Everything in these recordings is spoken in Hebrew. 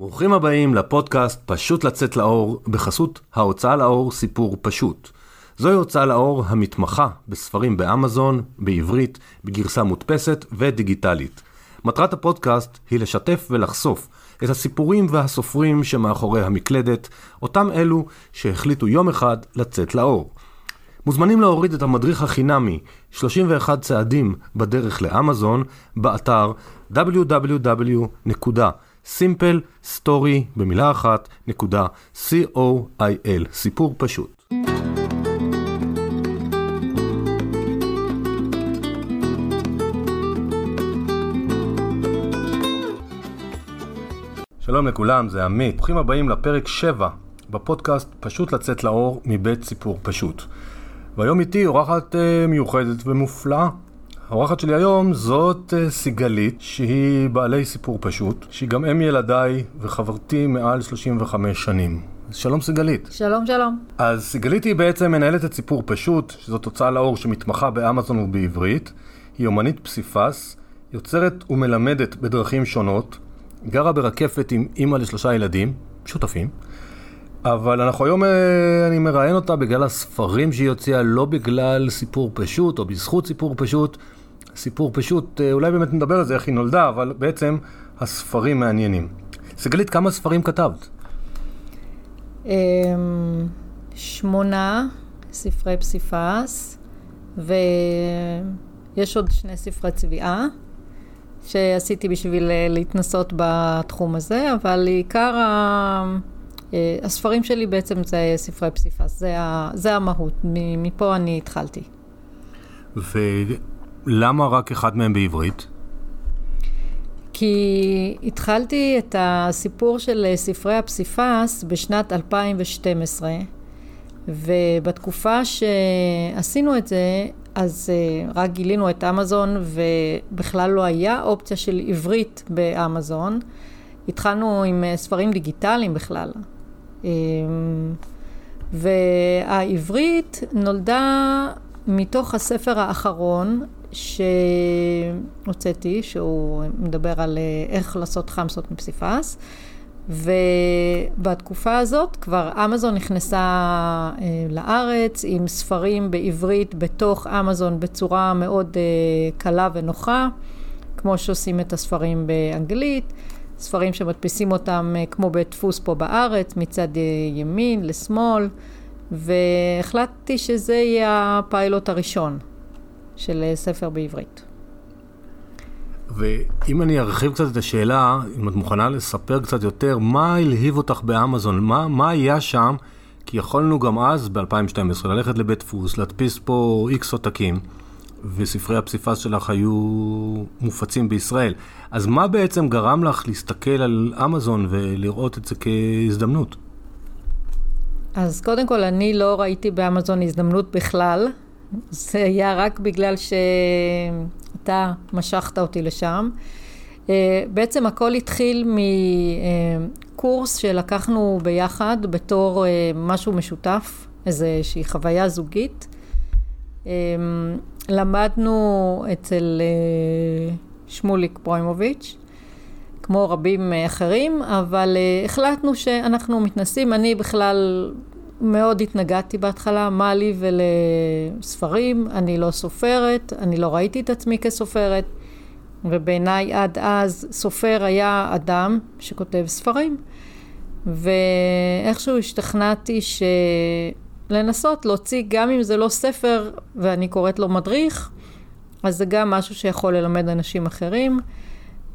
ברוכים הבאים לפודקאסט פשוט לצאת לאור בחסות ההוצאה לאור סיפור פשוט. זוהי הוצאה לאור המתמחה בספרים באמזון, בעברית, בגרסה מודפסת ודיגיטלית. מטרת הפודקאסט היא לשתף ולחשוף את הסיפורים והסופרים שמאחורי המקלדת, אותם אלו שהחליטו יום אחד לצאת לאור. מוזמנים להוריד את המדריך החינמי 31 צעדים בדרך לאמזון באתר www.simplestory במילה אחת נקודה co.il סיפור פשוט. שלום לכולם, זה עמית. ברוכים הבאים לפרק 7 בפודקאסט פשוט לצאת לאור מבית סיפור פשוט. והיום איתי אורחת uh, מיוחדת ומופלאה. האורחת שלי היום זאת uh, סיגלית, שהיא בעלי סיפור פשוט, שהיא גם אם ילדיי וחברתי מעל 35 שנים. שלום סיגלית. שלום שלום. אז סיגלית היא בעצם מנהלת את סיפור פשוט, שזאת הוצאה לאור שמתמחה באמזון ובעברית. היא אומנית פסיפס, יוצרת ומלמדת בדרכים שונות, גרה ברקפת עם אימא לשלושה ילדים, שותפים. אבל אנחנו היום, אה, אני מראיין אותה בגלל הספרים שהיא הוציאה, לא בגלל סיפור פשוט או בזכות סיפור פשוט. סיפור פשוט, אה, אולי באמת נדבר על זה, איך היא נולדה, אבל בעצם הספרים מעניינים. סגלית, כמה ספרים כתבת? אמ, שמונה ספרי פסיפס, ויש עוד שני ספרי צביעה. שעשיתי בשביל אה, להתנסות בתחום הזה, אבל עיקר ה... אה, הספרים שלי בעצם זה ספרי פסיפס, זה, ה... זה המהות, מפה אני התחלתי. ולמה רק אחד מהם בעברית? כי התחלתי את הסיפור של ספרי הפסיפס בשנת 2012, ובתקופה שעשינו את זה, אז uh, רק גילינו את אמזון ובכלל לא היה אופציה של עברית באמזון. התחלנו עם uh, ספרים דיגיטליים בכלל. Um, והעברית נולדה מתוך הספר האחרון שהוצאתי, שהוא מדבר על uh, איך לעשות חמסות מפסיפס. ובתקופה הזאת כבר אמזון נכנסה אה, לארץ עם ספרים בעברית בתוך אמזון בצורה מאוד אה, קלה ונוחה, כמו שעושים את הספרים באנגלית, ספרים שמדפיסים אותם אה, כמו בדפוס פה בארץ, מצד אה, ימין לשמאל, והחלטתי שזה יהיה הפיילוט הראשון של אה, ספר בעברית. ואם אני ארחיב קצת את השאלה, אם את מוכנה לספר קצת יותר, מה הלהיב אותך באמזון? מה, מה היה שם? כי יכולנו גם אז, ב-2012, ללכת לבית דפוס, להדפיס פה איקס עותקים, וספרי הפסיפס שלך היו מופצים בישראל. אז מה בעצם גרם לך להסתכל על אמזון ולראות את זה כהזדמנות? אז קודם כל, אני לא ראיתי באמזון הזדמנות בכלל. זה היה רק בגלל ש... אתה משכת אותי לשם. אה, בעצם הכל התחיל מקורס שלקחנו ביחד בתור אה, משהו משותף, איזושהי חוויה זוגית. אה, למדנו אצל שמוליק פרוימוביץ', כמו רבים אחרים, אבל החלטנו שאנחנו מתנסים. אני בכלל מאוד התנגדתי בהתחלה, מה לי ולספרים, אני לא סופרת, אני לא ראיתי את עצמי כסופרת, ובעיניי עד אז סופר היה אדם שכותב ספרים. ואיכשהו השתכנעתי שלנסות להוציא, גם אם זה לא ספר ואני קוראת לו מדריך, אז זה גם משהו שיכול ללמד אנשים אחרים.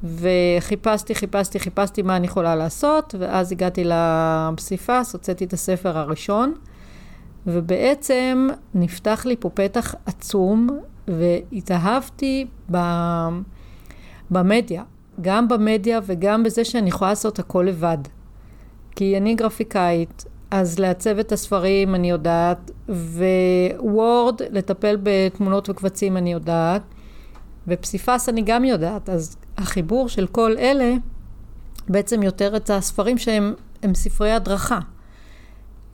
וחיפשתי, חיפשתי, חיפשתי מה אני יכולה לעשות, ואז הגעתי לפסיפס, הוצאתי את הספר הראשון, ובעצם נפתח לי פה פתח עצום, והתאהבתי ב... במדיה, גם במדיה וגם בזה שאני יכולה לעשות הכל לבד. כי אני גרפיקאית, אז לעצב את הספרים אני יודעת, ווורד, לטפל בתמונות וקבצים אני יודעת, ופסיפס אני גם יודעת, אז החיבור של כל אלה בעצם יותר את הספרים שהם ספרי הדרכה.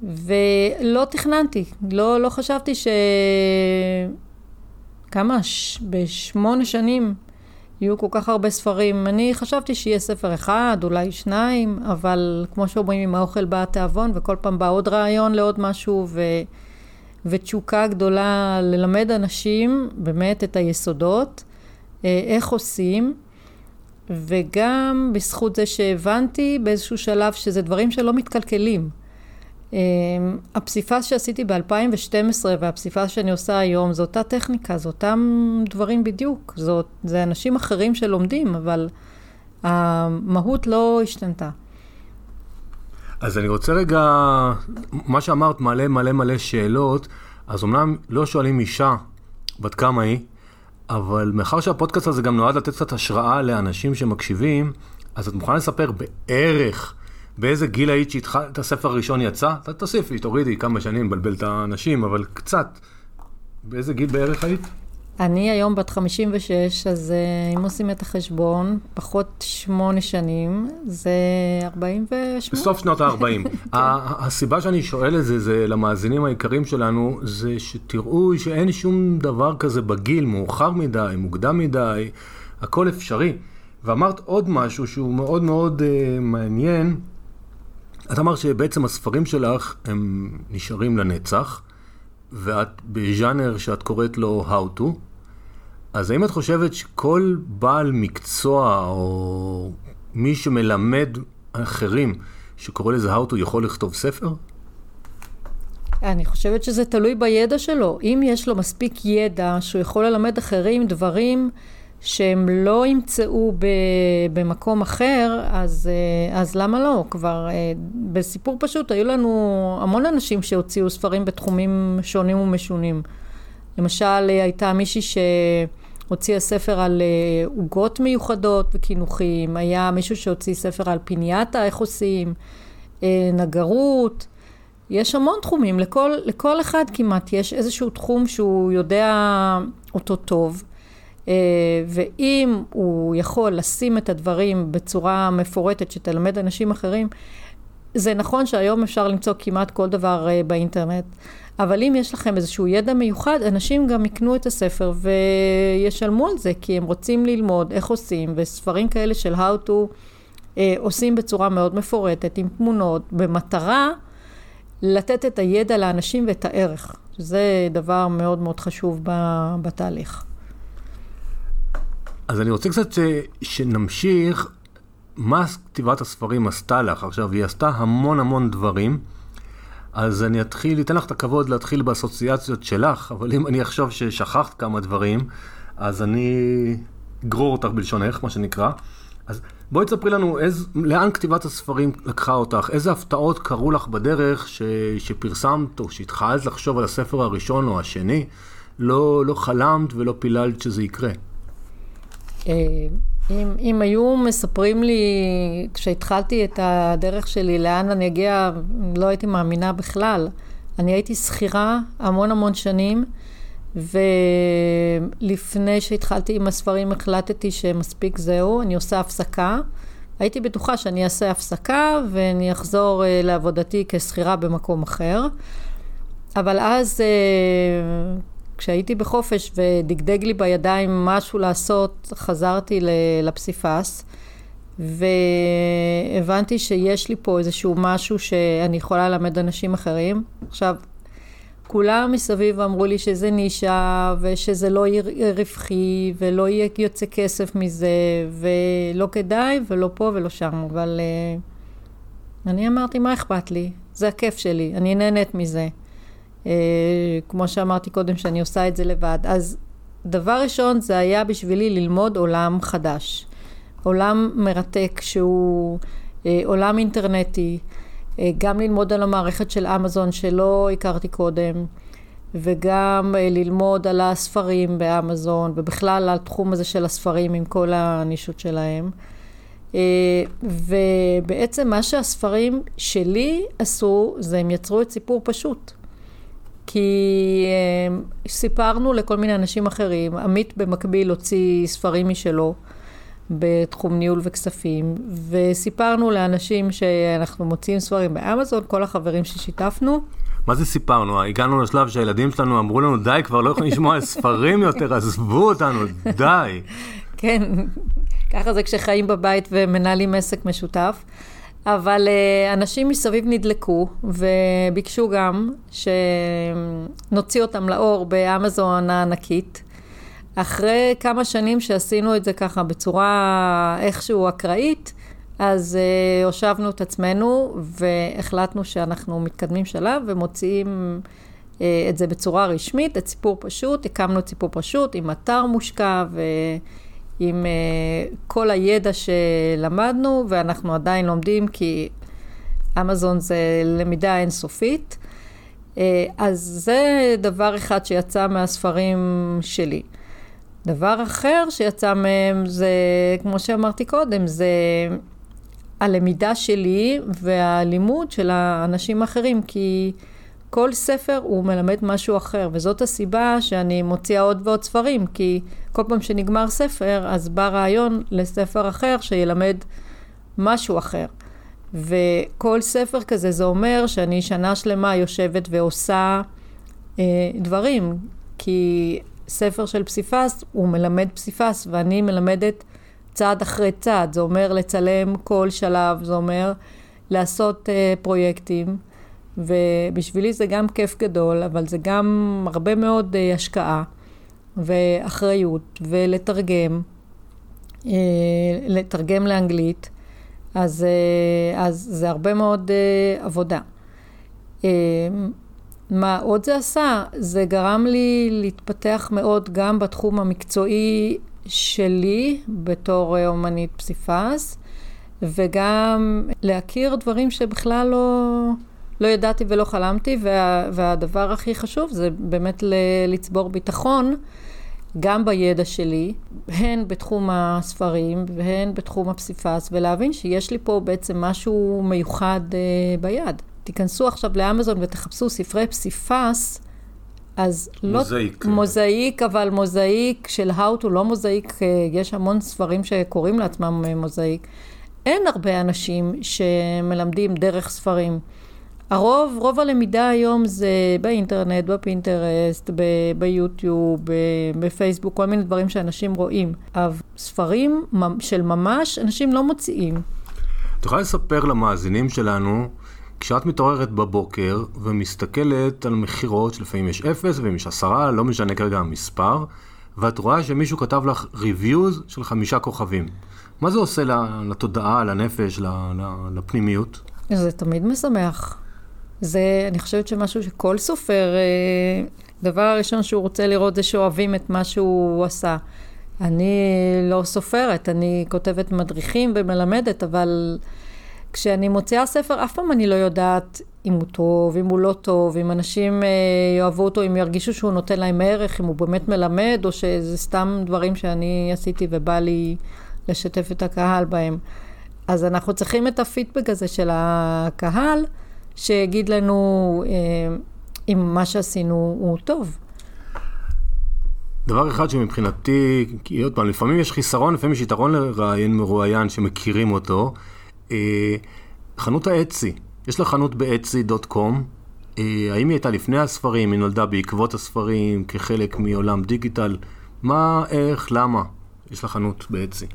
ולא תכננתי, לא, לא חשבתי ש... כמה? ש... בשמונה שנים יהיו כל כך הרבה ספרים. אני חשבתי שיהיה ספר אחד, אולי שניים, אבל כמו שאומרים, עם האוכל בא התיאבון, וכל פעם בא עוד רעיון לעוד משהו, ו... ותשוקה גדולה ללמד אנשים באמת את היסודות, אה, איך עושים, וגם בזכות זה שהבנתי באיזשהו שלב שזה דברים שלא מתקלקלים. אמ, הפסיפס שעשיתי ב-2012 והפסיפס שאני עושה היום זה אותה טכניקה, זה אותם דברים בדיוק. זאת, זה אנשים אחרים שלומדים, אבל המהות לא השתנתה. אז אני רוצה רגע, מה שאמרת מלא מלא מלא שאלות, אז אמנם לא שואלים אישה בת כמה היא, אבל מאחר שהפודקאסט הזה גם נועד לתת קצת השראה לאנשים שמקשיבים, אז את מוכנה לספר בערך באיזה גיל היית שהתחלת, הספר הראשון יצא? תוסיפי, תורידי כמה שנים, מבלבל את האנשים, אבל קצת. באיזה גיל בערך היית? אני היום בת 56, אז uh, אם עושים את החשבון, פחות שמונה שנים, זה 48. בסוף שנות ה-40. כן. הסיבה שאני שואל את זה, זה למאזינים היקרים שלנו, זה שתראו שאין שום דבר כזה בגיל, מאוחר מדי, מוקדם מדי, הכל אפשרי. ואמרת עוד משהו שהוא מאוד מאוד uh, מעניין. את אמרת שבעצם הספרים שלך הם נשארים לנצח, ואת בז'אנר שאת קוראת לו How to. אז האם את חושבת שכל בעל מקצוע או מי שמלמד אחרים שקורא לזה to יכול לכתוב ספר? אני חושבת שזה תלוי בידע שלו. אם יש לו מספיק ידע שהוא יכול ללמד אחרים דברים שהם לא ימצאו ב, במקום אחר, אז, אה, אז למה לא? כבר אה, בסיפור פשוט, היו לנו המון אנשים שהוציאו ספרים בתחומים שונים ומשונים. למשל, הייתה מישהי שהוציאה ספר על אה, עוגות מיוחדות וקינוחים, היה מישהו שהוציא ספר על פינייתה, איך עושים, נגרות. יש המון תחומים, לכל, לכל אחד כמעט יש איזשהו תחום שהוא יודע אותו טוב. אה, ואם הוא יכול לשים את הדברים בצורה מפורטת שתלמד אנשים אחרים, זה נכון שהיום אפשר למצוא כמעט כל דבר אה, באינטרנט, אבל אם יש לכם איזשהו ידע מיוחד, אנשים גם יקנו את הספר וישלמו על זה, כי הם רוצים ללמוד איך עושים, וספרים כאלה של How to אה, עושים בצורה מאוד מפורטת, עם תמונות, במטרה לתת את הידע לאנשים ואת הערך. זה דבר מאוד מאוד חשוב בתהליך. אז אני רוצה קצת ש... שנמשיך מה כתיבת הספרים עשתה לך. עכשיו, היא עשתה המון המון דברים, אז אני אתחיל, אתן לך את הכבוד להתחיל באסוציאציות שלך, אבל אם אני אחשוב ששכחת כמה דברים, אז אני אגרור אותך בלשונך, מה שנקרא. אז בואי תספרי לנו איז, לאן כתיבת הספרים לקחה אותך, איזה הפתעות קרו לך בדרך ש, שפרסמת או שהתחלת לחשוב על הספר הראשון או השני, לא, לא חלמת ולא פיללת שזה יקרה. אם, אם היו מספרים לי, כשהתחלתי את הדרך שלי, לאן אני אגיע, לא הייתי מאמינה בכלל. אני הייתי שכירה המון המון שנים, ולפני שהתחלתי עם הספרים החלטתי שמספיק זהו, אני עושה הפסקה. הייתי בטוחה שאני אעשה הפסקה ואני אחזור uh, לעבודתי כשכירה במקום אחר. אבל אז uh, כשהייתי בחופש ודגדג לי בידיים משהו לעשות, חזרתי לפסיפס, והבנתי שיש לי פה איזשהו משהו שאני יכולה ללמד אנשים אחרים. עכשיו, כולם מסביב אמרו לי שזה נישה, ושזה לא יהיה רווחי, ולא יהיה יוצא כסף מזה, ולא כדאי, ולא פה ולא שם, אבל uh, אני אמרתי, מה אכפת לי? זה הכיף שלי, אני נהנית מזה. אה, כמו שאמרתי קודם, שאני עושה את זה לבד. אז דבר ראשון, זה היה בשבילי ללמוד עולם חדש. עולם מרתק שהוא אה, עולם אינטרנטי, אה, גם ללמוד על המערכת של אמזון שלא הכרתי קודם, וגם ללמוד על הספרים באמזון, ובכלל על התחום הזה של הספרים עם כל הנישות שלהם. ובעצם מה שהספרים שלי עשו, זה הם יצרו את סיפור פשוט. כי אה, סיפרנו לכל מיני אנשים אחרים, עמית במקביל הוציא ספרים משלו בתחום ניהול וכספים, וסיפרנו לאנשים שאנחנו מוציאים ספרים באמזון, כל החברים ששיתפנו. מה זה סיפרנו? הגענו לשלב שהילדים שלנו אמרו לנו, די, כבר לא יכולים לשמוע ספרים יותר, עזבו אותנו, די. כן, ככה זה כשחיים בבית ומנהלים עסק משותף. אבל uh, אנשים מסביב נדלקו וביקשו גם שנוציא אותם לאור באמזון הענקית. אחרי כמה שנים שעשינו את זה ככה בצורה איכשהו אקראית, אז uh, הושבנו את עצמנו והחלטנו שאנחנו מתקדמים שלב ומוציאים uh, את זה בצורה רשמית, את סיפור פשוט, הקמנו את סיפור פשוט עם אתר מושקע ועם uh, כל הידע שלמדנו, ואנחנו עדיין לומדים כי אמזון זה למידה אינסופית. Uh, אז זה דבר אחד שיצא מהספרים שלי. דבר אחר שיצא מהם זה, כמו שאמרתי קודם, זה הלמידה שלי והלימוד של האנשים האחרים, כי כל ספר הוא מלמד משהו אחר, וזאת הסיבה שאני מוציאה עוד ועוד ספרים, כי כל פעם שנגמר ספר, אז בא רעיון לספר אחר שילמד משהו אחר. וכל ספר כזה, זה אומר שאני שנה שלמה יושבת ועושה אה, דברים, כי ספר של פסיפס הוא מלמד פסיפס, ואני מלמדת צעד אחרי צעד. זה אומר לצלם כל שלב, זה אומר לעשות uh, פרויקטים, ובשבילי זה גם כיף גדול, אבל זה גם הרבה מאוד uh, השקעה ואחריות, ולתרגם, uh, לתרגם לאנגלית, אז, uh, אז זה הרבה מאוד uh, עבודה. Uh, מה עוד זה עשה? זה גרם לי להתפתח מאוד גם בתחום המקצועי שלי בתור אומנית פסיפס, וגם להכיר דברים שבכלל לא, לא ידעתי ולא חלמתי, וה, והדבר הכי חשוב זה באמת לצבור ביטחון. גם בידע שלי, הן בתחום הספרים והן בתחום הפסיפס, ולהבין שיש לי פה בעצם משהו מיוחד uh, ביד. תיכנסו עכשיו לאמזון ותחפשו ספרי פסיפס, אז מוזאיק. לא... מוזאיק, אבל מוזאיק של How to, לא מוזאיק, אה, יש המון ספרים שקוראים לעצמם אה, מוזאיק. אין הרבה אנשים שמלמדים דרך ספרים. הרוב, רוב הלמידה היום זה באינטרנט, בפינטרסט, ב- ביוטיוב, ב- בפייסבוק, כל מיני דברים שאנשים רואים. אבל ספרים של ממש, אנשים לא מוציאים. את יכולה לספר למאזינים שלנו כשאת מתעוררת בבוקר ומסתכלת על מכירות שלפעמים יש אפס ולפעמים יש עשרה, לא משנה כרגע המספר, ואת רואה שמישהו כתב לך reviews של חמישה כוכבים. מה זה עושה לתודעה, לנפש, לפנימיות? זה תמיד משמח. זה, אני חושבת שמשהו שכל סופר, אה, דבר הראשון שהוא רוצה לראות זה שאוהבים את מה שהוא עשה. אני לא סופרת, אני כותבת מדריכים ומלמדת, אבל כשאני מוציאה ספר, אף פעם אני לא יודעת אם הוא טוב, אם הוא לא טוב, אם אנשים אה, יאהבו אותו, אם ירגישו שהוא נותן להם ערך, אם הוא באמת מלמד, או שזה סתם דברים שאני עשיתי ובא לי לשתף את הקהל בהם. אז אנחנו צריכים את הפידבק הזה של הקהל, שיגיד לנו אה, אם מה שעשינו הוא טוב. דבר אחד שמבחינתי, כי עוד פעם, לפעמים יש חיסרון, לפעמים יש יתרון לראיין מרואיין שמכירים אותו. אה, חנות האצי, יש לה חנות באצי.קום. אה, האם היא הייתה לפני הספרים, היא נולדה בעקבות הספרים, כחלק מעולם דיגיטל? מה, איך, למה יש לה חנות באצי?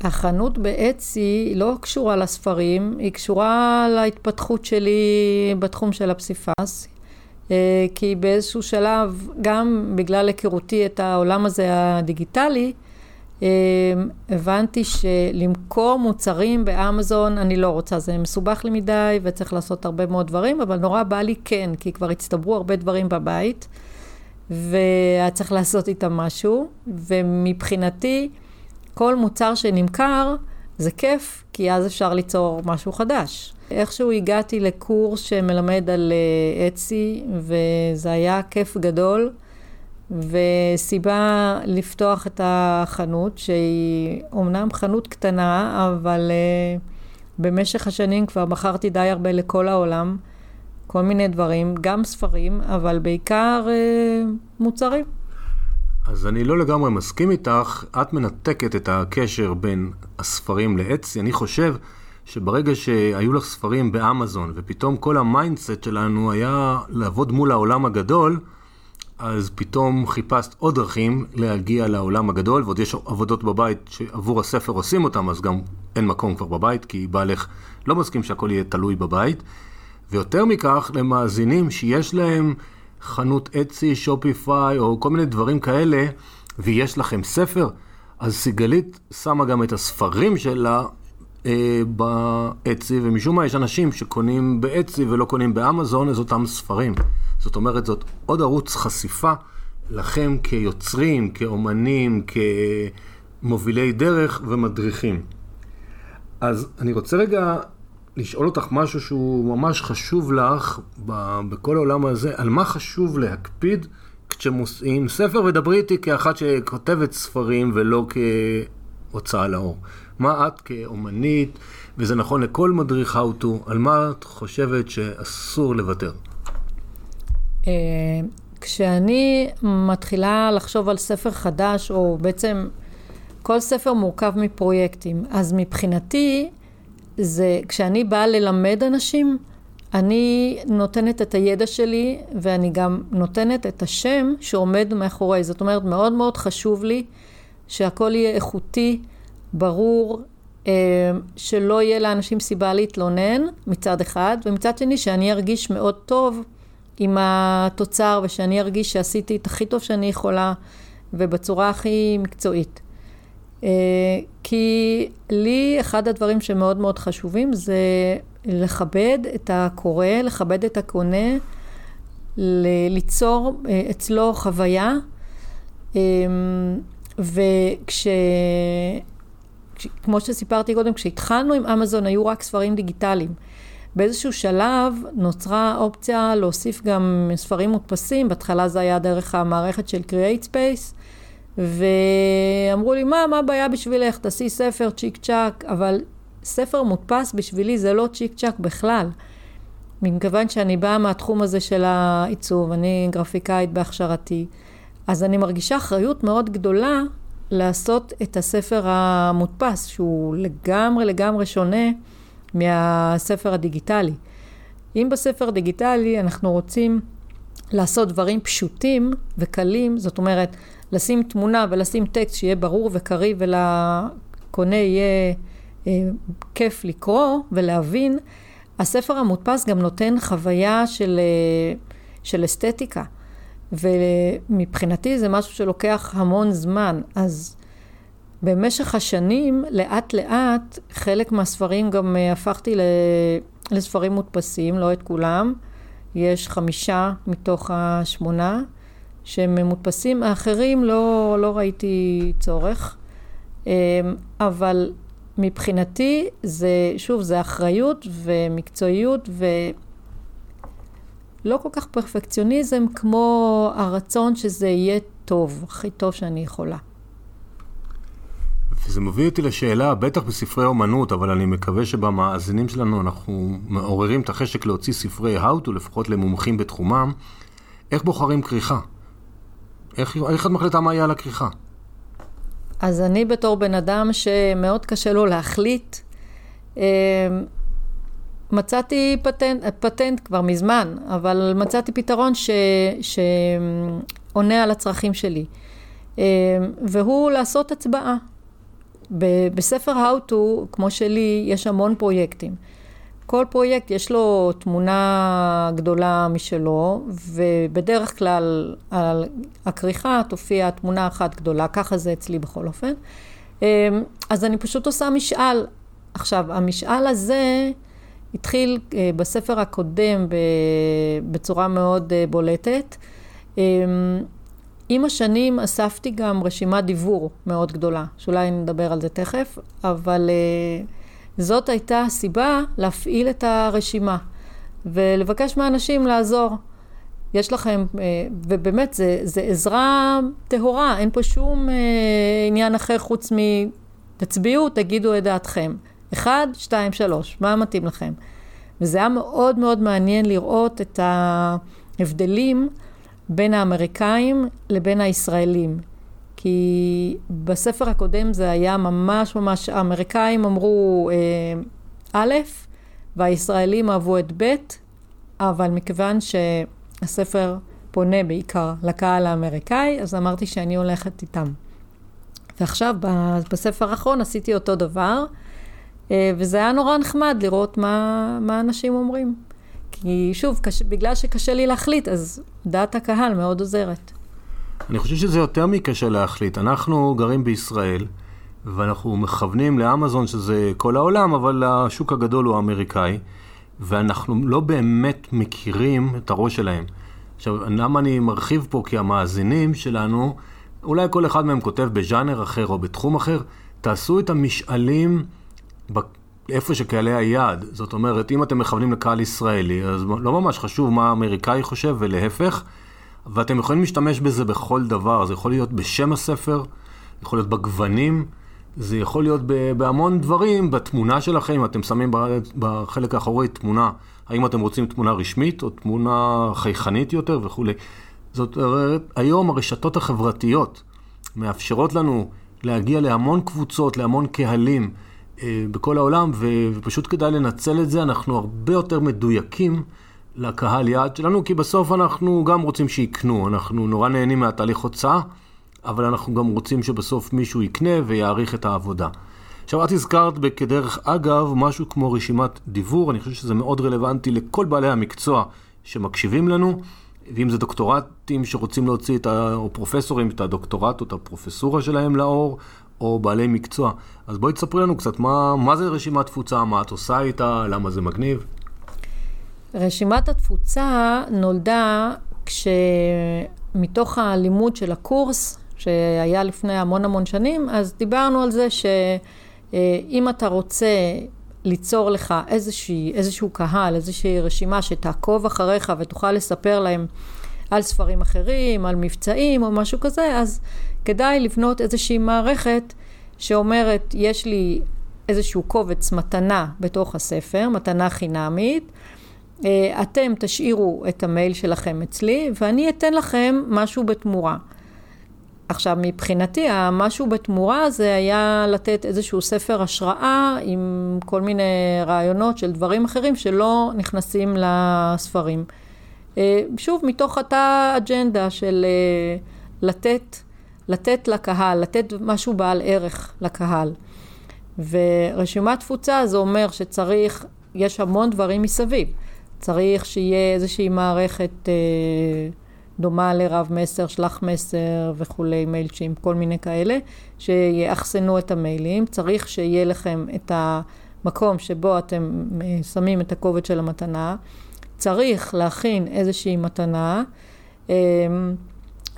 החנות באצי לא קשורה לספרים, היא קשורה להתפתחות שלי בתחום של הפסיפס. אה, כי באיזשהו שלב, גם בגלל היכרותי את העולם הזה הדיגיטלי, אמ, הבנתי שלמכור מוצרים באמזון אני לא רוצה, זה מסובך לי מדי וצריך לעשות הרבה מאוד דברים, אבל נורא בא לי כן, כי כבר הצטברו הרבה דברים בבית, והיה צריך לעשות איתם משהו, ומבחינתי, כל מוצר שנמכר זה כיף, כי אז אפשר ליצור משהו חדש. איכשהו הגעתי לקורס שמלמד על אצי, אה, וזה היה כיף גדול. וסיבה לפתוח את החנות, שהיא אומנם חנות קטנה, אבל uh, במשך השנים כבר מכרתי די הרבה לכל העולם, כל מיני דברים, גם ספרים, אבל בעיקר אה, מוצרים. אז אני לא לגמרי מסכים איתך, את מנתקת את הקשר בין הספרים ל Etsy. אני חושב שברגע שהיו לך ספרים באמזון, ופתאום כל ה mindset שלנו היה לעבוד מול העולם הגדול, אז פתאום חיפשת עוד דרכים להגיע לעולם הגדול, ועוד יש עבודות בבית שעבור הספר עושים אותם, אז גם אין מקום כבר בבית, כי בעלך לא מסכים שהכל יהיה תלוי בבית. ויותר מכך, למאזינים שיש להם חנות אצי, שופיפיי, או כל מיני דברים כאלה, ויש לכם ספר, אז סיגלית שמה גם את הספרים שלה אה, באצי, ומשום מה יש אנשים שקונים באצי ולא קונים באמזון, אז אותם ספרים. זאת אומרת, זאת עוד ערוץ חשיפה לכם כיוצרים, כאומנים, כמובילי דרך ומדריכים. אז אני רוצה רגע לשאול אותך משהו שהוא ממש חשוב לך בכל העולם הזה, על מה חשוב להקפיד כשמוסעים ספר, ודברי איתי כאחת שכותבת ספרים ולא כהוצאה לאור. מה את כאומנית, וזה נכון לכל מדריך to, על מה את חושבת שאסור לוותר? אה, כשאני מתחילה לחשוב על ספר חדש, או בעצם כל ספר מורכב מפרויקטים, אז מבחינתי, זה כשאני באה ללמד אנשים, אני נותנת את הידע שלי ואני גם נותנת את השם שעומד מאחורי. זאת אומרת, מאוד מאוד חשוב לי שהכל יהיה איכותי, ברור, אה, שלא יהיה לאנשים סיבה להתלונן מצד אחד, ומצד שני שאני ארגיש מאוד טוב עם התוצר ושאני ארגיש שעשיתי את הכי טוב שאני יכולה ובצורה הכי מקצועית. כי לי אחד הדברים שמאוד מאוד חשובים זה לכבד את הקורא, לכבד את הקונה, ליצור אה, אצלו חוויה. אה, וכש... כמו שסיפרתי קודם, כשהתחלנו עם אמזון היו רק ספרים דיגיטליים. באיזשהו שלב נוצרה אופציה להוסיף גם ספרים מודפסים, בהתחלה זה היה דרך המערכת של Create Space, ואמרו לי, מה, מה הבעיה בשבילך? תעשי ספר צ'יק צ'אק, אבל ספר מודפס בשבילי זה לא צ'יק צ'אק בכלל. מכיוון שאני באה מהתחום הזה של העיצוב, אני גרפיקאית בהכשרתי, אז אני מרגישה אחריות מאוד גדולה לעשות את הספר המודפס, שהוא לגמרי לגמרי שונה מהספר הדיגיטלי. אם בספר הדיגיטלי אנחנו רוצים לעשות דברים פשוטים וקלים, זאת אומרת, לשים תמונה ולשים טקסט שיהיה ברור וקריא ולקונה יהיה אה, כיף לקרוא ולהבין, הספר המודפס גם נותן חוויה של, אה, של אסתטיקה. ומבחינתי זה משהו שלוקח המון זמן. אז במשך השנים, לאט לאט, חלק מהספרים גם אה, הפכתי לספרים מודפסים, לא את כולם. יש חמישה מתוך השמונה שהם מודפסים, האחרים לא, לא ראיתי צורך. אמ, אבל מבחינתי זה, שוב, זה אחריות ומקצועיות ולא כל כך פרפקציוניזם כמו הרצון שזה יהיה טוב, הכי טוב שאני יכולה. וזה מביא אותי לשאלה, בטח בספרי אומנות, אבל אני מקווה שבמאזינים שלנו אנחנו מעוררים את החשק להוציא ספרי to, לפחות למומחים בתחומם. איך בוחרים כריכה? איך, איך את מחליטה מה יהיה על הכריכה? אז אני בתור בן אדם שמאוד קשה לו להחליט, אמ, מצאתי פטנט, פטנט כבר מזמן, אבל מצאתי פתרון ש, שעונה על הצרכים שלי. אמ, והוא לעשות הצבעה. בספר How to, כמו שלי, יש המון פרויקטים. כל פרויקט יש לו תמונה גדולה משלו, ובדרך כלל על הכריכה תופיע תמונה אחת גדולה, ככה זה אצלי בכל אופן. אמ, אז אני פשוט עושה משאל. עכשיו, המשאל הזה התחיל אה, בספר הקודם בצורה מאוד אה, בולטת. אמ, עם השנים אספתי גם רשימת דיבור מאוד גדולה, שאולי נדבר על זה תכף, אבל... Uh, זאת הייתה הסיבה להפעיל את הרשימה ולבקש מהאנשים לעזור. יש לכם, אה, ובאמת, זה, זה עזרה טהורה, אין פה שום אה, עניין אחר חוץ מ... תצביעו, תגידו את דעתכם. אחד, שתיים, שלוש, מה מתאים לכם? וזה היה מאוד מאוד מעניין לראות את ההבדלים בין האמריקאים לבין הישראלים. כי בספר הקודם זה היה ממש ממש, האמריקאים אמרו אה, א', והישראלים אהבו את ב', אבל מכיוון שהספר פונה בעיקר לקהל האמריקאי, אז אמרתי שאני הולכת איתם. ועכשיו, בספר האחרון עשיתי אותו דבר, אה, וזה היה נורא נחמד לראות מה, מה אנשים אומרים. כי שוב, קש, בגלל שקשה לי להחליט, אז דעת הקהל מאוד עוזרת. אני חושב שזה יותר מקשה להחליט. אנחנו גרים בישראל, ואנחנו מכוונים לאמזון, שזה כל העולם, אבל השוק הגדול הוא האמריקאי, ואנחנו לא באמת מכירים את הראש שלהם. עכשיו, למה אני מרחיב פה? כי המאזינים שלנו, אולי כל אחד מהם כותב בז'אנר אחר או בתחום אחר, תעשו את המשאלים איפה שקהלי היעד. זאת אומרת, אם אתם מכוונים לקהל ישראלי, אז לא ממש חשוב מה האמריקאי חושב ולהפך, ואתם יכולים להשתמש בזה בכל דבר. זה יכול להיות בשם הספר, יכול להיות בגוונים. זה יכול להיות בהמון דברים, בתמונה שלכם, אם אתם שמים בחלק האחורי תמונה, האם אתם רוצים תמונה רשמית או תמונה חייכנית יותר וכולי. זאת אומרת, היום הרשתות החברתיות מאפשרות לנו להגיע להמון קבוצות, להמון קהלים אה, בכל העולם, ופשוט כדאי לנצל את זה, אנחנו הרבה יותר מדויקים לקהל יעד שלנו, כי בסוף אנחנו גם רוצים שיקנו, אנחנו נורא נהנים מהתהליך הוצאה. אבל אנחנו גם רוצים שבסוף מישהו יקנה ויעריך את העבודה. עכשיו, את הזכרת כדרך אגב משהו כמו רשימת דיבור, אני חושב שזה מאוד רלוונטי לכל בעלי המקצוע שמקשיבים לנו, ואם זה דוקטורטים שרוצים להוציא את ה... או פרופסורים את הדוקטורט או את הפרופסורה שלהם לאור, או בעלי מקצוע. אז בואי תספרי לנו קצת מה, מה זה רשימת תפוצה, מה את עושה איתה, למה זה מגניב. רשימת התפוצה נולדה כשמתוך הלימוד של הקורס שהיה לפני המון המון שנים, אז דיברנו על זה שאם אתה רוצה ליצור לך איזושהי, איזשהו קהל, איזושהי רשימה שתעקוב אחריך ותוכל לספר להם על ספרים אחרים, על מבצעים או משהו כזה, אז כדאי לבנות איזושהי מערכת שאומרת, יש לי איזשהו קובץ מתנה בתוך הספר, מתנה חינמית, אתם תשאירו את המייל שלכם אצלי ואני אתן לכם משהו בתמורה. עכשיו, מבחינתי, המשהו בתמורה זה היה לתת איזשהו ספר השראה עם כל מיני רעיונות של דברים אחרים שלא נכנסים לספרים. אה, שוב, מתוך אותה אג'נדה של אה, לתת, לתת לקהל, לתת משהו בעל ערך לקהל. ורשימת תפוצה זה אומר שצריך, יש המון דברים מסביב. צריך שיהיה איזושהי מערכת... אה, דומה לרב מסר, שלח מסר וכולי, מיילצ'ים, כל מיני כאלה, שיאחסנו את המיילים. צריך שיהיה לכם את המקום שבו אתם אה, שמים את הקובץ של המתנה. צריך להכין איזושהי מתנה.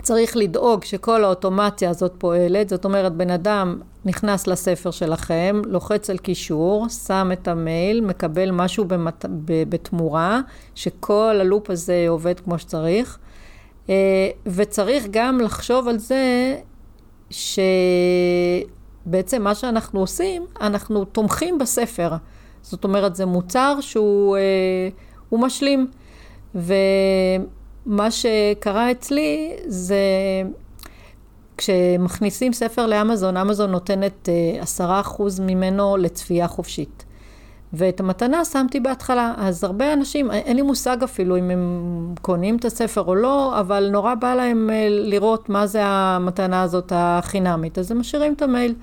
צריך לדאוג שכל האוטומציה הזאת פועלת, זאת אומרת, בן אדם נכנס לספר שלכם, לוחץ על קישור, שם את המייל, מקבל משהו במת... בתמורה, שכל הלופ הזה עובד כמו שצריך. אה, וצריך גם לחשוב על זה שבעצם מה שאנחנו עושים, אנחנו תומכים בספר. זאת אומרת, זה מוצר שהוא אה, משלים. ומה שקרה אצלי זה כשמכניסים ספר לאמזון, אמזון נותנת אה, עשרה אחוז ממנו לצפייה חופשית. ואת המתנה שמתי בהתחלה. אז הרבה אנשים, אין לי מושג אפילו אם הם קונים את הספר או לא, אבל נורא בא להם אה, לראות מה זה המתנה הזאת החינמית. אז הם משאירים את המייל.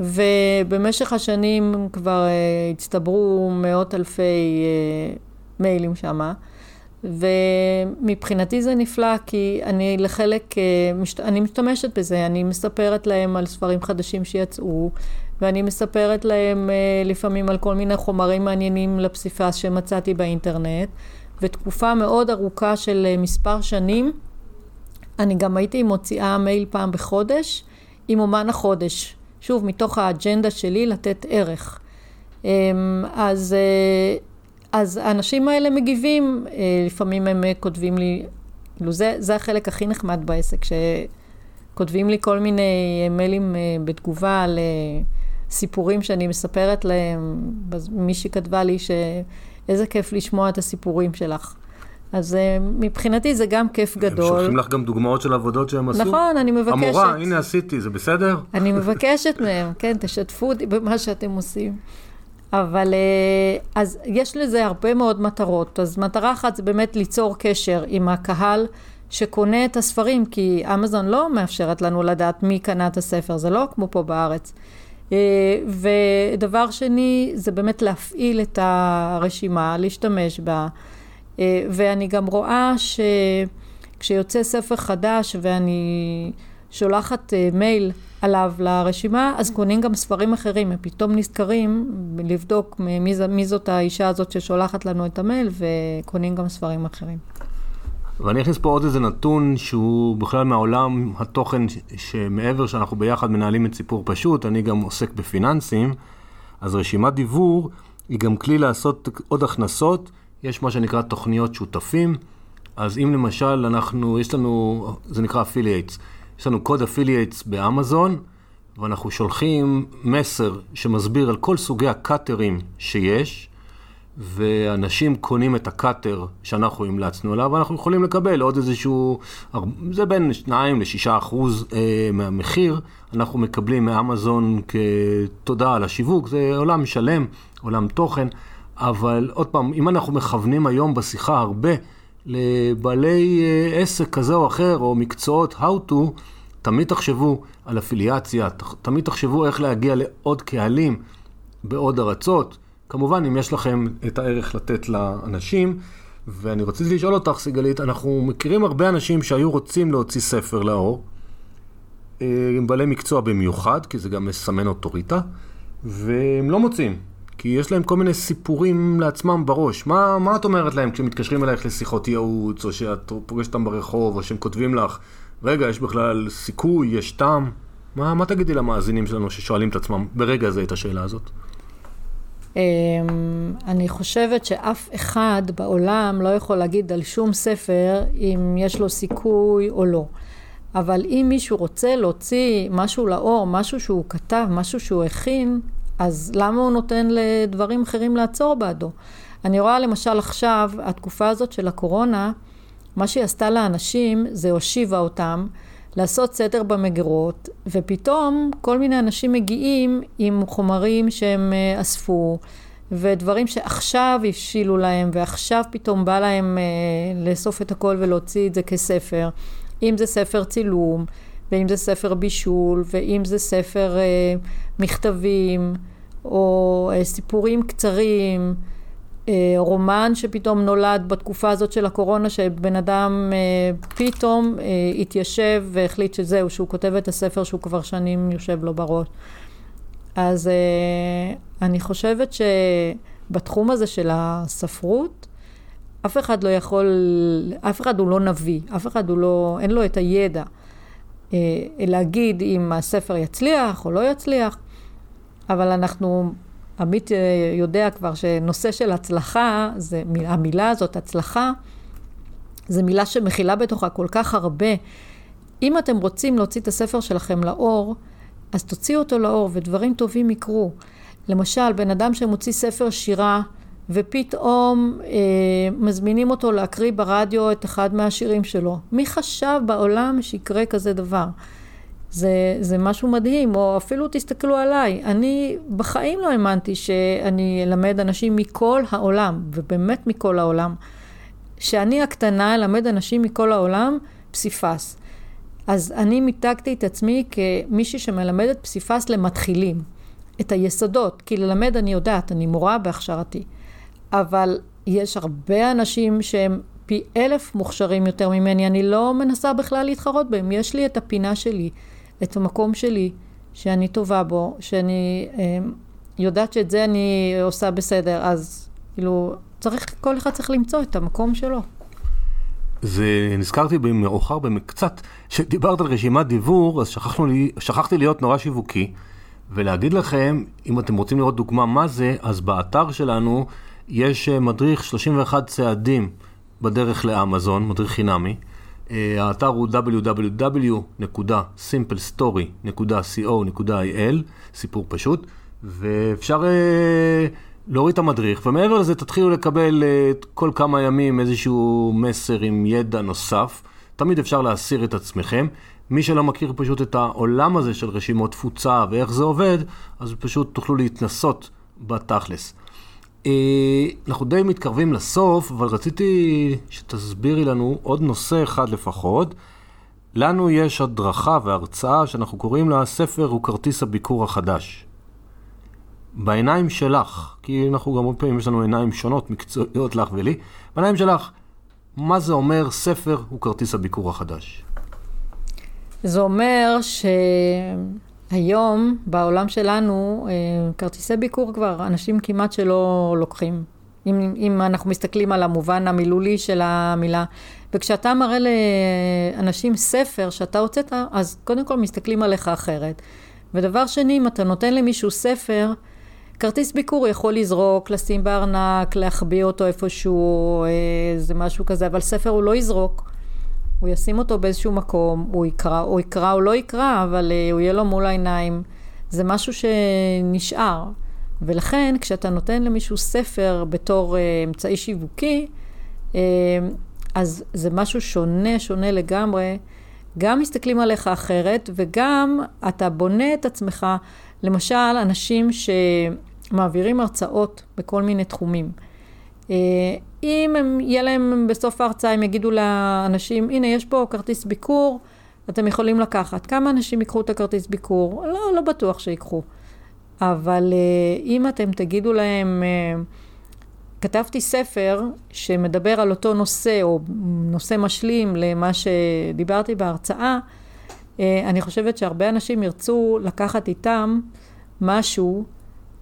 ובמשך השנים כבר הצטברו מאות אלפי מיילים שמה. ומבחינתי זה נפלא, כי אני לחלק, אני משתמשת בזה, אני מספרת להם על ספרים חדשים שיצאו, ואני מספרת להם אה, לפעמים על כל מיני חומרים מעניינים לפסיפס שמצאתי באינטרנט, ותקופה מאוד ארוכה של אה, מספר שנים, אני גם הייתי מוציאה מייל פעם בחודש עם אומן החודש. שוב, מתוך האג'נדה שלי לתת ערך. אמ, אז, אה, אז האנשים האלה מגיבים, לפעמים הם כותבים לי, כאילו זה, זה החלק הכי נחמד בעסק, שכותבים לי כל מיני מיילים בתגובה ל... סיפורים שאני מספרת להם, מישהי כתבה לי שאיזה כיף לשמוע את הסיפורים שלך. אז מבחינתי זה גם כיף גדול. הם שולחים לך גם דוגמאות של עבודות שהם עשו? נכון, אני מבקשת. המורה, הנה עשיתי, זה בסדר? אני מבקשת מהם, כן, תשתפו אותי במה שאתם עושים. אבל uh, אז יש לזה הרבה מאוד מטרות. אז מטרה אחת זה באמת ליצור קשר עם הקהל שקונה את הספרים, כי אמזון לא מאפשרת לנו לדעת מי קנה את הספר, זה לא כמו פה בארץ. אה, ודבר שני, זה באמת להפעיל את הרשימה, להשתמש בה. אה, ואני גם רואה שכשיוצא ספר חדש ואני שולחת אה, מייל עליו לרשימה, אז קונים גם ספרים אחרים, הם פתאום נזכרים לבדוק מי, מי זאת האישה הזאת ששולחת לנו את המייל, וקונים גם ספרים אחרים. ואני אכניס פה עוד איזה נתון שהוא בכלל מהעולם התוכן שמעבר שאנחנו ביחד מנהלים את סיפור פשוט, אני גם עוסק בפיננסים, אז רשימת דיוור היא גם כלי לעשות עוד הכנסות, יש מה שנקרא תוכניות שותפים, אז אם למשל אנחנו, יש לנו, זה נקרא affiliates, יש לנו קוד affiliates באמזון, ואנחנו שולחים מסר שמסביר על כל סוגי הקאטרים שיש, ואנשים קונים את ה cutter שאנחנו המלצנו עליו, ואנחנו יכולים לקבל עוד איזשהו, זה בין 2 ל-6 אחוז אה, מהמחיר, אנחנו מקבלים מאמזון כתודה על השיווק, זה עולם שלם, עולם תוכן, אבל עוד פעם, אם אנחנו מכוונים היום בשיחה הרבה לבעלי אה, עסק כזה או אחר, או מקצועות how to, תמיד תחשבו על אפיליאציה, תמיד תחשבו איך להגיע לעוד קהלים בעוד ארצות. כמובן, אם יש לכם את הערך לתת לאנשים, ואני רציתי לשאול אותך, סיגלית, אנחנו מכירים הרבה אנשים שהיו רוצים להוציא ספר לאור, אה, עם בעלי מקצוע במיוחד, כי זה גם מסמן אוטוריטה, והם לא מוצאים, כי יש להם כל מיני סיפורים לעצמם בראש. מה, מה את אומרת להם כשמתקשרים אלייך לשיחות ייעוץ, או שאת פוגשת אותם ברחוב, או שהם כותבים לך, רגע, יש בכלל סיכוי, יש טעם? מה, מה תגידי למאזינים שלנו ששואלים את עצמם ברגע הזה את השאלה הזאת? אמ, אני חושבת שאף אחד בעולם לא יכול להגיד על שום ספר אם יש לו סיכוי או לא. אבל אם מישהו רוצה להוציא משהו לאור, משהו שהוא כתב, משהו שהוא הכין, אז למה הוא נותן לדברים אחרים לעצור בעדו? אני רואה למשל עכשיו, התקופה הזאת של הקורונה, מה שהיא עשתה לאנשים זה הושיבה אותם. לעשות סדר במגירות, ופתאום כל מיני אנשים מגיעים עם חומרים שהם אה, אספו, ודברים שעכשיו הבשילו להם, ועכשיו פתאום בא להם אה, לאסוף את הכל ולהוציא את זה כספר. אם זה ספר צילום, ואם זה ספר בישול, ואם זה ספר אה, מכתבים, או אה, סיפורים קצרים. אה, רומן שפתאום נולד בתקופה הזאת של הקורונה, שבן אדם אה, פתאום אה, התיישב והחליט שזהו, שהוא כותב את הספר שהוא כבר שנים יושב לו בראש. אז אני חושבת שבתחום הזה של הספרות, אף אחד לא יכול, אף אחד הוא לא נביא, אף אחד הוא לא, אין לו את הידע להגיד אם הספר יצליח או לא יצליח, אבל אנחנו עמית אה, יודע כבר שנושא של הצלחה, זה, המילה הזאת, הצלחה, זו מילה שמכילה בתוכה כל כך הרבה. אם אתם רוצים להוציא את הספר שלכם לאור, אז תוציאו אותו לאור ודברים טובים יקרו. למשל, בן אדם שמוציא ספר שירה, ופתאום אה, מזמינים אותו להקריא ברדיו את אחד מהשירים שלו. מי חשב בעולם שיקרה כזה דבר? זה, זה משהו מדהים, או אפילו תסתכלו עליי, אני בחיים לא האמנתי שאני אלמד אנשים מכל העולם, ובאמת מכל העולם, שאני הקטנה אלמד אנשים מכל העולם פסיפס. אז אני מיתגתי את עצמי כמישהי שמלמדת פסיפס למתחילים, את היסודות, כי ללמד אני יודעת, אני מורה בהכשרתי, אבל יש הרבה אנשים שהם פי אלף מוכשרים יותר ממני, אני לא מנסה בכלל להתחרות בהם, יש לי את הפינה שלי. את המקום שלי, שאני טובה בו, שאני אה, יודעת שאת זה אני עושה בסדר, אז כאילו, צריך, כל אחד צריך למצוא את המקום שלו. זה, נזכרתי במאוחר במקצת, כשדיברת על רשימת דיבור, אז שכחנו לי, שכחתי להיות נורא שיווקי, ולהגיד לכם, אם אתם רוצים לראות דוגמה מה זה, אז באתר שלנו יש אה, מדריך 31 צעדים בדרך לאמזון, מדריך חינמי. אה, האתר הוא www.simplestory.co.il, סיפור פשוט, ואפשר אה, להוריד את המדריך, ומעבר לזה תתחילו לקבל כל כמה ימים איזשהו מסר עם ידע נוסף. תמיד אפשר להסיר את עצמכם. מי שלא מכיר פשוט את העולם הזה של רשימות תפוצה ואיך זה עובד, אז פשוט תוכלו להתנסות בתכלס. אנחנו די מתקרבים לסוף, אבל רציתי שתסבירי לנו עוד נושא אחד לפחות. לנו יש הדרכה והרצאה שאנחנו קוראים לה ספר הוא כרטיס הביקור החדש. בעיניים שלך, כי אנחנו גם הרבה פעמים יש לנו עיניים שונות, מקצועיות לך ולי, בעיניים שלך, מה זה אומר ספר הוא כרטיס הביקור החדש? זה אומר שהיום בעולם שלנו אה, כרטיסי ביקור כבר אנשים כמעט שלא לוקחים. אם, אם אנחנו מסתכלים על המובן המילולי של המילה. וכשאתה מראה לאנשים ספר שאתה הוצאת, אז קודם כל מסתכלים עליך אחרת. ודבר שני, אם אתה נותן למישהו ספר, כרטיס ביקור יכול לזרוק, לשים בארנק, להחביא אותו איפשהו, זה משהו כזה, אבל ספר הוא לא יזרוק. הוא ישים אותו באיזשהו מקום, הוא יקרא, או יקרא או לא יקרא, אבל אה, הוא יהיה לו מול העיניים. זה משהו שנשאר. ולכן, כשאתה נותן למישהו ספר בתור אה, אמצעי שיווקי, אה, אז זה משהו שונה, שונה לגמרי. גם מסתכלים עליך אחרת, וגם אתה בונה את עצמך, למשל, אנשים שמעבירים הרצאות בכל מיני תחומים. אה, אם הם, יהיה להם בסוף ההרצאה, הם יגידו לאנשים, הנה, יש פה כרטיס ביקור, אתם יכולים לקחת. כמה אנשים ייקחו את הכרטיס ביקור? לא, לא בטוח שיקחו. אבל אה, אם אתם תגידו להם, אה, כתבתי ספר שמדבר על אותו נושא, או נושא משלים למה שדיברתי בהרצאה, אה, אני חושבת שהרבה אנשים ירצו לקחת איתם משהו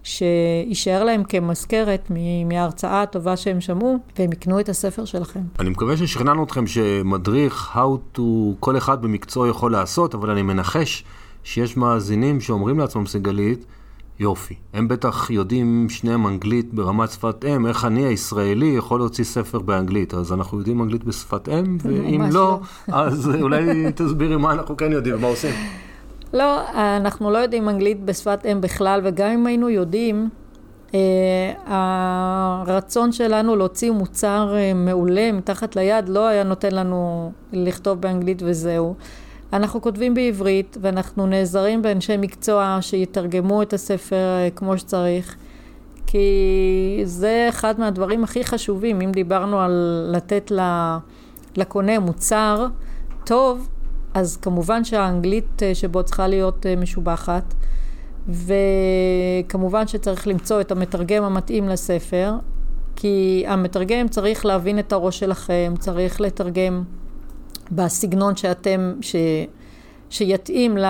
שיישאר להם כמזכרת מההרצאה הטובה שהם שמעו, והם יקנו את הספר שלכם. אני מקווה ששכנענו אתכם שמדריך how to כל אחד במקצוע יכול לעשות, אבל אני מנחש שיש מאזינים שאומרים לעצמם, סיגלית, יופי. הם בטח יודעים שניהם אנגלית ברמת שפת אם, איך אני הישראלי יכול להוציא ספר באנגלית. אז אנחנו יודעים אנגלית בשפת אם, ואם לא, לא, אז אולי תסבירי מה אנחנו כן יודעים ומה עושים. לא, אנחנו לא יודעים אנגלית בשפת אם בכלל, וגם אם היינו יודעים, אה, הרצון שלנו להוציא מוצר אה, מעולה מתחת ליד לא היה נותן לנו לכתוב באנגלית וזהו. אנחנו כותבים בעברית ואנחנו נעזרים באנשי מקצוע שיתרגמו את הספר אה, כמו שצריך, כי זה אחד מהדברים הכי חשובים. אם דיברנו על לתת לקונה מוצר טוב, אז כמובן שהאנגלית אה, שבו צריכה להיות אה, משובחת, וכמובן שצריך למצוא את המתרגם המתאים לספר, כי המתרגם צריך להבין את הראש שלכם, צריך לתרגם בסגנון שאתם, ש, שיתאים ל,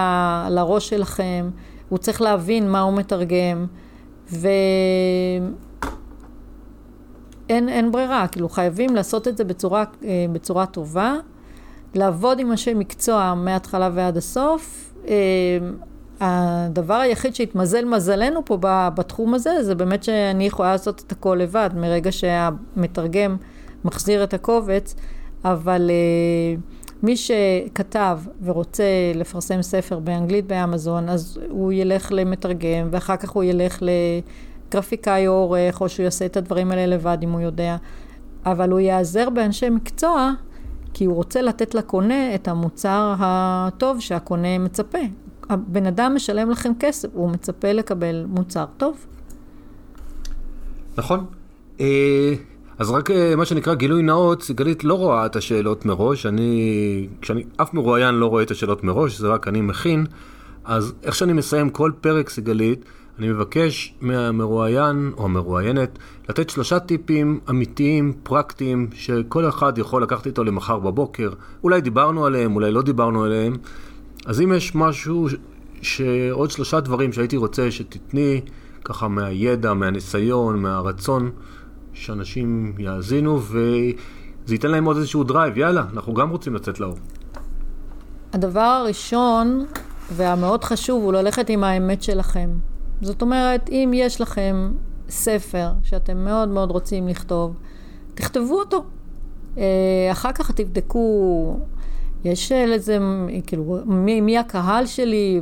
לראש שלכם, הוא צריך להבין מה הוא מתרגם, ואין אין ברירה, כאילו חייבים לעשות את זה בצורה, אה, בצורה טובה, לעבוד עם אנשי מקצוע מההתחלה ועד הסוף. אה, הדבר היחיד שהתמזל מזלנו פה בתחום הזה, זה באמת שאני יכולה לעשות את הכל לבד, מרגע שהמתרגם מחזיר את הקובץ. אבל uh, מי שכתב ורוצה לפרסם ספר באנגלית באמזון, אז הוא ילך למתרגם, ואחר כך הוא ילך לגרפיקאי או עורך, או שהוא יעשה את הדברים האלה לבד אם הוא יודע. אבל הוא ייעזר באנשי מקצוע, כי הוא רוצה לתת לקונה את המוצר הטוב שהקונה מצפה. הבן אדם משלם לכם כסף, הוא מצפה לקבל מוצר טוב. נכון. אה, אז רק אה, מה שנקרא גילוי נאות, סיגלית לא רואה את השאלות מראש, אני, כשאני, אף מרואיין לא רואה את השאלות מראש, זה רק אני מכין, אז איך שאני מסיים כל פרק סיגלית, אני מבקש מהמרואיין או המרואיינת לתת שלושה טיפים אמיתיים, פרקטיים, שכל אחד יכול לקחת איתו למחר בבוקר. אולי דיברנו עליהם, אולי לא דיברנו עליהם. אז אם יש משהו, שעוד שלושה דברים שהייתי רוצה שתתני, ככה מהידע, מהניסיון, מהרצון, שאנשים יאזינו וזה ייתן להם עוד איזשהו drive, יאללה, אנחנו גם רוצים לצאת לאור. הדבר הראשון והמאוד חשוב הוא ללכת עם האמת שלכם. זאת אומרת, אם יש לכם ספר שאתם מאוד מאוד רוצים לכתוב, תכתבו אותו. אה, אחר כך תבדקו, יש לזה, כאילו, מי, מי הקהל שלי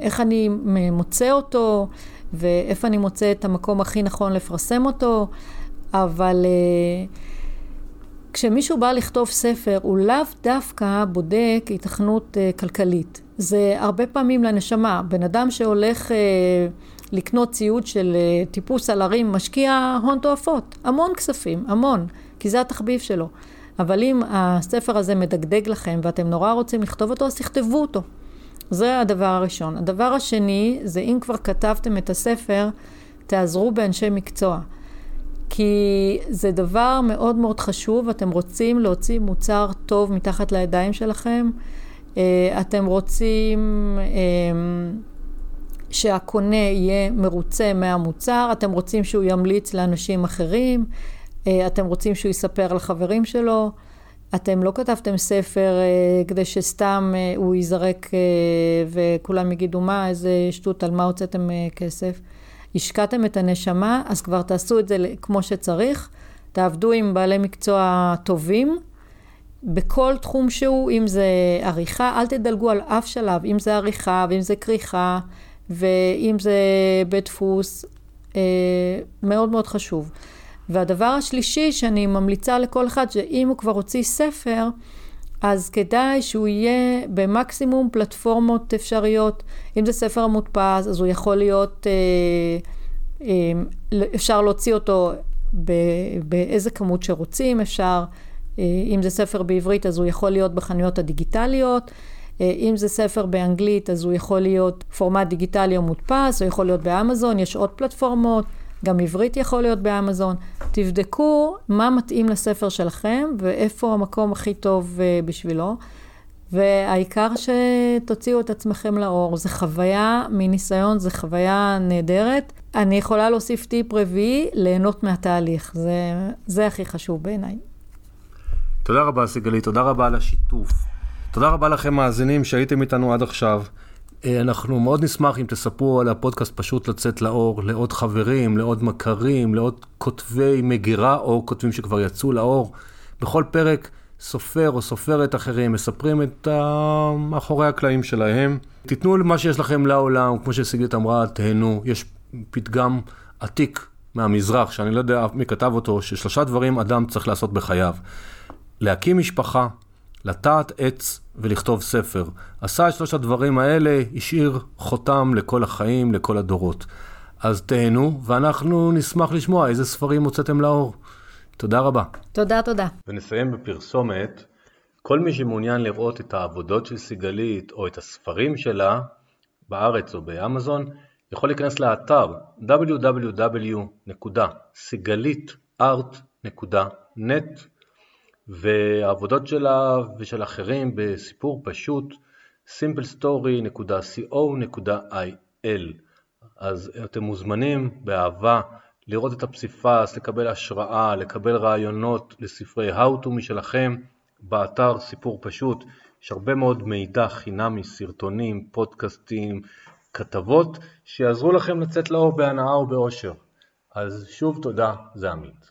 ואיך אני מוצא אותו. ואיפה אני מוצא את המקום הכי נכון לפרסם אותו, אבל uh, כשמישהו בא לכתוב ספר, הוא לאו דווקא בודק התכנות כלכלית. זה הרבה פעמים לנשמה. בן אדם שהולך uh, לקנות ציוד של אה, טיפוס על הרים משקיע הון תועפות, המון כספים, המון, כי זה התחביב שלו. אבל אם הספר הזה מדגדג לכם ואתם נורא רוצים לכתוב אותו, אז תכתבו אותו. זה הדבר הראשון. הדבר השני, זה אם כבר כתבתם את הספר, תעזרו באנשי מקצוע. כי זה דבר מאוד מאוד חשוב, אתם רוצים להוציא מוצר טוב מתחת לידיים שלכם, אה, אתם רוצים אה, שהקונה יהיה מרוצה מהמוצר, אתם רוצים שהוא ימליץ לאנשים אחרים, אה, אתם רוצים שהוא יספר לחברים שלו. אתם לא כתבתם ספר כדי שסתם הוא ייזרק וכולם יגידו מה, איזה שטות, על מה הוצאתם כסף. השקעתם את הנשמה, אז כבר תעשו את זה כמו שצריך. תעבדו עם בעלי מקצוע טובים, בכל תחום שהוא, אם זה עריכה, אל תדלגו על אף שלב, אם זה עריכה, ואם זה כריכה, ואם זה בית דפוס, אה, מאוד מאוד חשוב. והדבר השלישי שאני ממליצה לכל אחד, שאם הוא כבר הוציא ספר, אז כדאי שהוא יהיה במקסימום פלטפורמות אפשריות. אם זה ספר מודפס, אז הוא יכול להיות, אה, אה, אפשר להוציא אותו באיזה כמות שרוצים, אפשר, אם זה ספר בעברית, אז הוא יכול להיות בחנויות הדיגיטליות. אם זה ספר באנגלית, אז הוא יכול להיות פורמט דיגיטלי או מודפס, הוא יכול להיות באמזון, יש עוד פלטפורמות. גם עברית יכול להיות באמזון. תבדקו מה מתאים לספר שלכם ואיפה המקום הכי טוב uh, בשבילו. והעיקר שתוציאו את עצמכם לאור. זו חוויה מניסיון, זו חוויה נהדרת. אני יכולה להוסיף טיפ רביעי, ליהנות מהתהליך. זה, זה הכי חשוב בעיניי. תודה רבה, סיגלית. תודה רבה על השיתוף. תודה רבה לכם, מאזינים, שהייתם איתנו עד עכשיו. אה, אנחנו מאוד נשמח אם תספרו על הפודקאסט פשוט לצאת לאור לעוד חברים, לעוד מכרים, לעוד כותבי מגירה או כותבים שכבר יצאו לאור. בכל פרק סופר או סופרת אחרים מספרים את מאחורי הקלעים שלהם. תיתנו מה שיש לכם לעולם, כמו שסיגית אמרה, תהנו. יש פתגם עתיק מהמזרח, שאני לא יודע מי כתב אותו, ששלושה דברים אדם צריך לעשות בחייו. להקים משפחה, לטעת עץ ולכתוב ספר. עשה את שלושת הדברים האלה, השאיר חותם לכל החיים, לכל הדורות. אז תהנו, ואנחנו נשמח לשמוע איזה ספרים הוצאתם לאור. תודה רבה. תודה, תודה. ונסיים בפרסומת. כל מי שמעוניין לראות את העבודות של סיגלית או את הספרים שלה, בארץ או באמזון, יכול להיכנס לאתר www.sigalitart.net והעבודות שלה ושל אחרים בסיפור פשוט simplestory.co.il אז אתם מוזמנים באהבה לראות את הפסיפס, לקבל השראה, לקבל רעיונות לספרי How to משלכם באתר סיפור פשוט. יש הרבה מאוד מידע חינמי, סרטונים, פודקאסטים, כתבות, שיעזרו לכם לצאת לאור בהנאה ובאושר. אז שוב תודה, זה עמית.